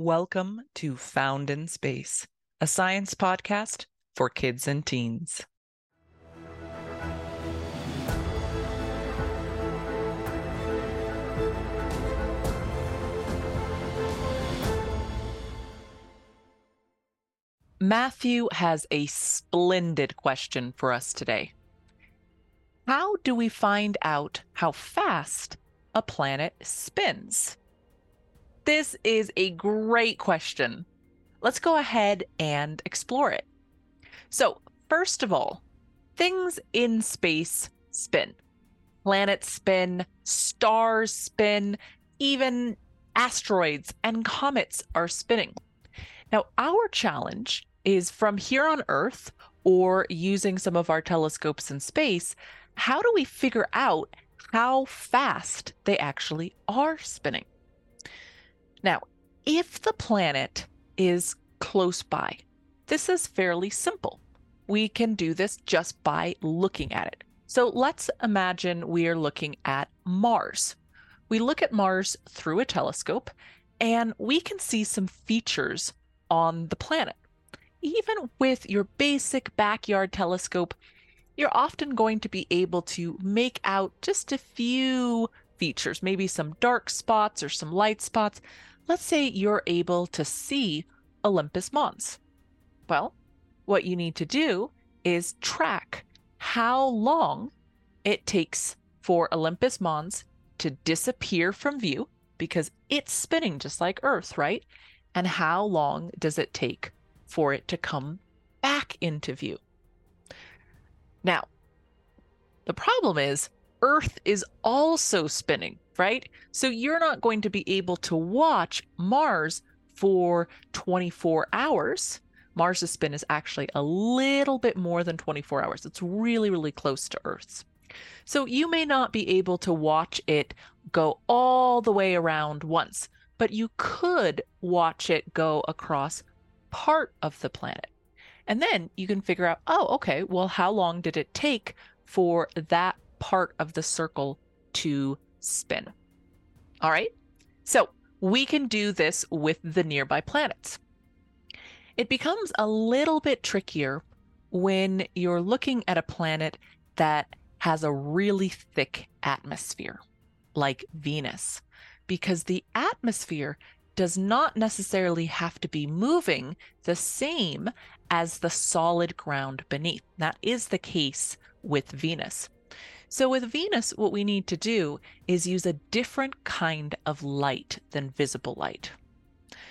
Welcome to Found in Space, a science podcast for kids and teens. Matthew has a splendid question for us today. How do we find out how fast a planet spins? This is a great question. Let's go ahead and explore it. So, first of all, things in space spin. Planets spin, stars spin, even asteroids and comets are spinning. Now, our challenge is from here on Earth or using some of our telescopes in space, how do we figure out how fast they actually are spinning? Now, if the planet is close by, this is fairly simple. We can do this just by looking at it. So let's imagine we are looking at Mars. We look at Mars through a telescope and we can see some features on the planet even with your basic backyard telescope, you're often going to be able to make out just a few features, maybe some dark spots or some light spots. Let's say you're able to see Olympus Mons. Well, what you need to do is track how long it takes for Olympus Mons to disappear from view because it's spinning just like Earth, right? And how long does it take for it to come back into view. Now, the problem is Earth is also spinning, right? So you're not going to be able to watch Mars for 24 hours. Mars's spin is actually a little bit more than 24 hours. It's really, really close to Earth's. So you may not be able to watch it go all the way around once, but you could watch it go across part of the planet. And then you can figure out, oh, okay, well, how long did it take for that part of the circle to spin? All right. So we can do this with the nearby planets. It becomes a little bit trickier when you're looking at a planet that has a really thick atmosphere, like Venus, because the atmosphere does not necessarily have to be moving the same as the solid ground beneath. That is the case with Venus. So, with Venus, what we need to do is use a different kind of light than visible light.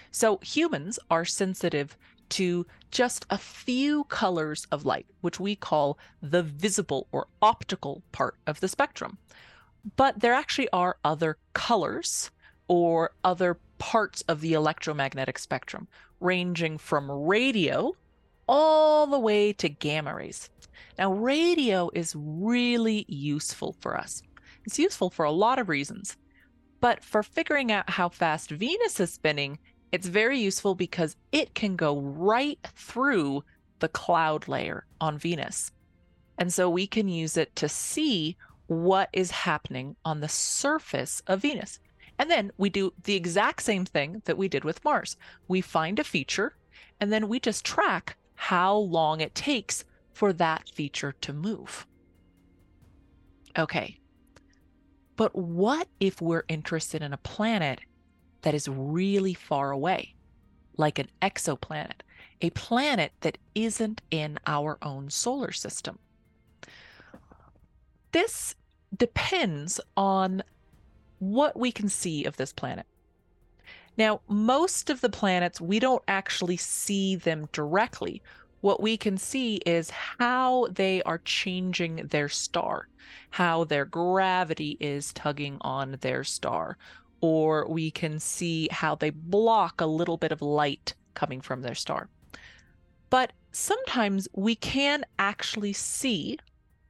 So, humans are sensitive to just a few colors of light, which we call the visible or optical part of the spectrum. But there actually are other colors or other parts of the electromagnetic spectrum, ranging from radio all the way to gamma rays. Now, radio is really useful for us. It's useful for a lot of reasons. But for figuring out how fast Venus is spinning, it's very useful because it can go right through the cloud layer on Venus. And so we can use it to see what is happening on the surface of Venus. And then we do the exact same thing that we did with Mars. We find a feature and then we just track how long it takes for that feature to move. Okay. But what if we're interested in a planet that is really far away, like an exoplanet, a planet that isn't in our own solar system? This depends on what we can see of this planet. Now, most of the planets, we don't actually see them directly. What we can see is how they are changing their star, how their gravity is tugging on their star, or we can see how they block a little bit of light coming from their star. But sometimes we can actually see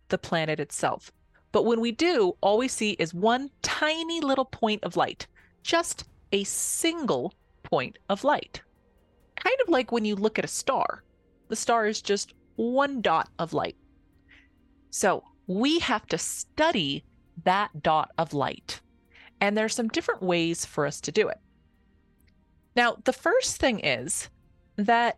the planet itself. But when we do, all we see is one tiny little point of light, just a single point of light. Kind of like when you look at a star, the star is just one dot of light. So we have to study that dot of light. And there are some different ways for us to do it. Now, the first thing is that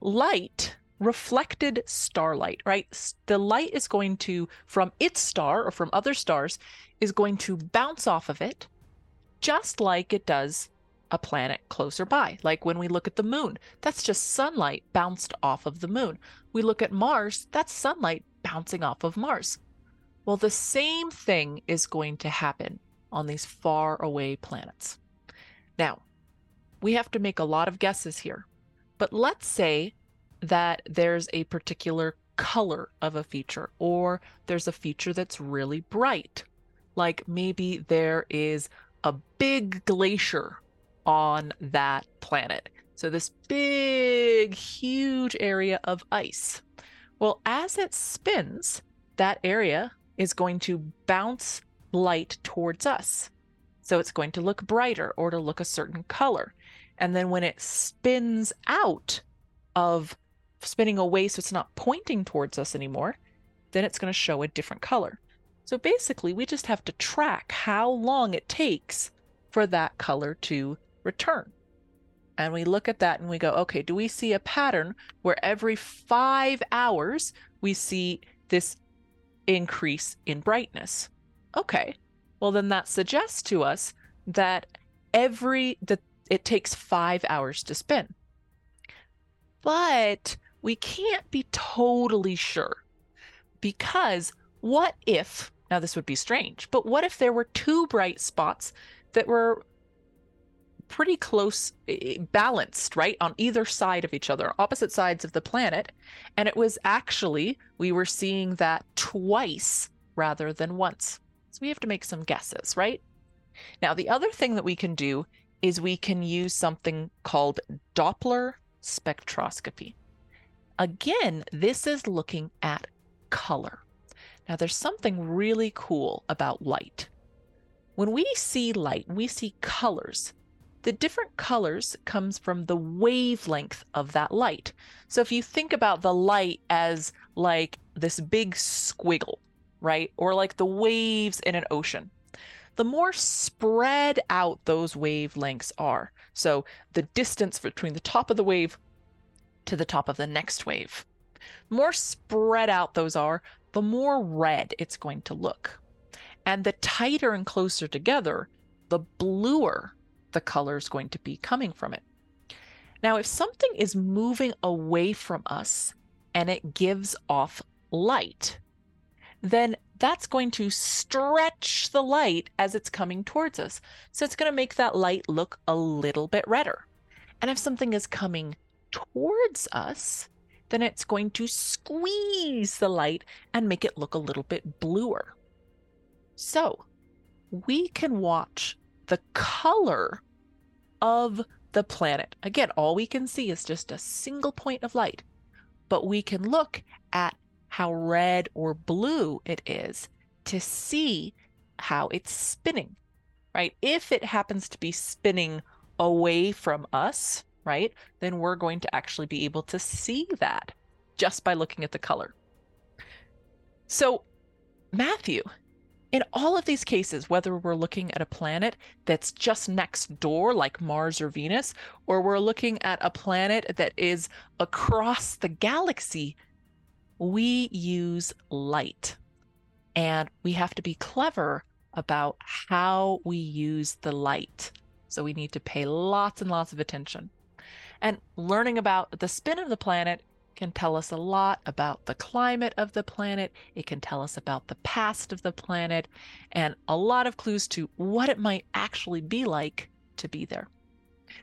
light, reflected starlight, right? The light is going to, from its star or from other stars, is going to bounce off of it, just like it does a planet closer by. Like when we look at the moon, that's just sunlight bounced off of the moon. We look at Mars, that's sunlight bouncing off of Mars. Well, the same thing is going to happen on these far away planets. Now, we have to make a lot of guesses here, but let's say that there's a particular color of a feature, or there's a feature that's really bright. Like maybe there is a big glacier on that planet. So, this big, huge area of ice. Well, as it spins, that area is going to bounce light towards us. So, it's going to look brighter or to look a certain color. And then when it spins out of spinning away, so it's not pointing towards us anymore, then it's going to show a different color. So basically, we just have to track how long it takes for that color to return. And we look at that and we go, okay, do we see a pattern where every five hours we see this increase in brightness? Okay, well, then that suggests to us that every, that it takes five hours to spin. But we can't be totally sure because what if, now this would be strange, but what if there were two bright spots that were pretty close balanced right on either side of each other opposite sides of the planet and it was actually we were seeing that twice rather than once. So we have to make some guesses right? Now the other thing that we can do is we can use something called doppler spectroscopy. Again this is looking at color now there's something really cool about light when we see light we see colors the different colors comes from the wavelength of that light. So if you think about the light as like this big squiggle, right? Or like the waves in an ocean. The more spread out those wavelengths are. So the distance between the top of the wave to the top of the next wave. The more spread out those are, the more red it's going to look. And the tighter and closer together, the bluer the color is going to be coming from it. Now, if something is moving away from us and it gives off light, then that's going to stretch the light as it's coming towards us. So it's going to make that light look a little bit redder. And if something is coming towards us, then it's going to squeeze the light and make it look a little bit bluer. So we can watch the color of the planet. Again, all we can see is just a single point of light, but we can look at how red or blue it is to see how it's spinning, right? If it happens to be spinning away from us, right, then we're going to actually be able to see that just by looking at the color. So, Matthew, in all of these cases, whether we're looking at a planet that's just next door, like Mars or Venus, or we're looking at a planet that is across the galaxy, we use light. And we have to be clever about how we use the light. So we need to pay lots and lots of attention. And learning about the spin of the planet can tell us a lot about the climate of the planet. It can tell us about the past of the planet and a lot of clues to what it might actually be like to be there.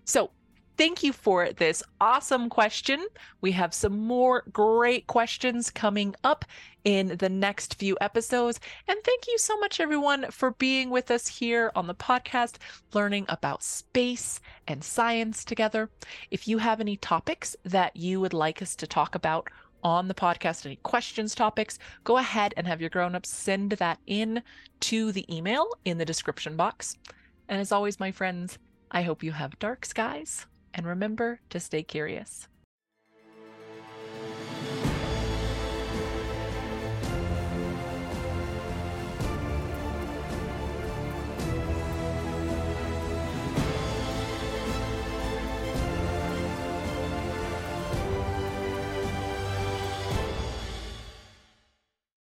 So, thank you for this awesome question. We have some more great questions coming up in the next few episodes. And thank you so much, everyone, for being with us here on the podcast, learning about space and science together. If you have any topics that you would like us to talk about, on the podcast, any questions, topics, go ahead and have your grown-ups send that in to the email in the description box. And as always, my friends, I hope you have dark skies and remember to stay curious.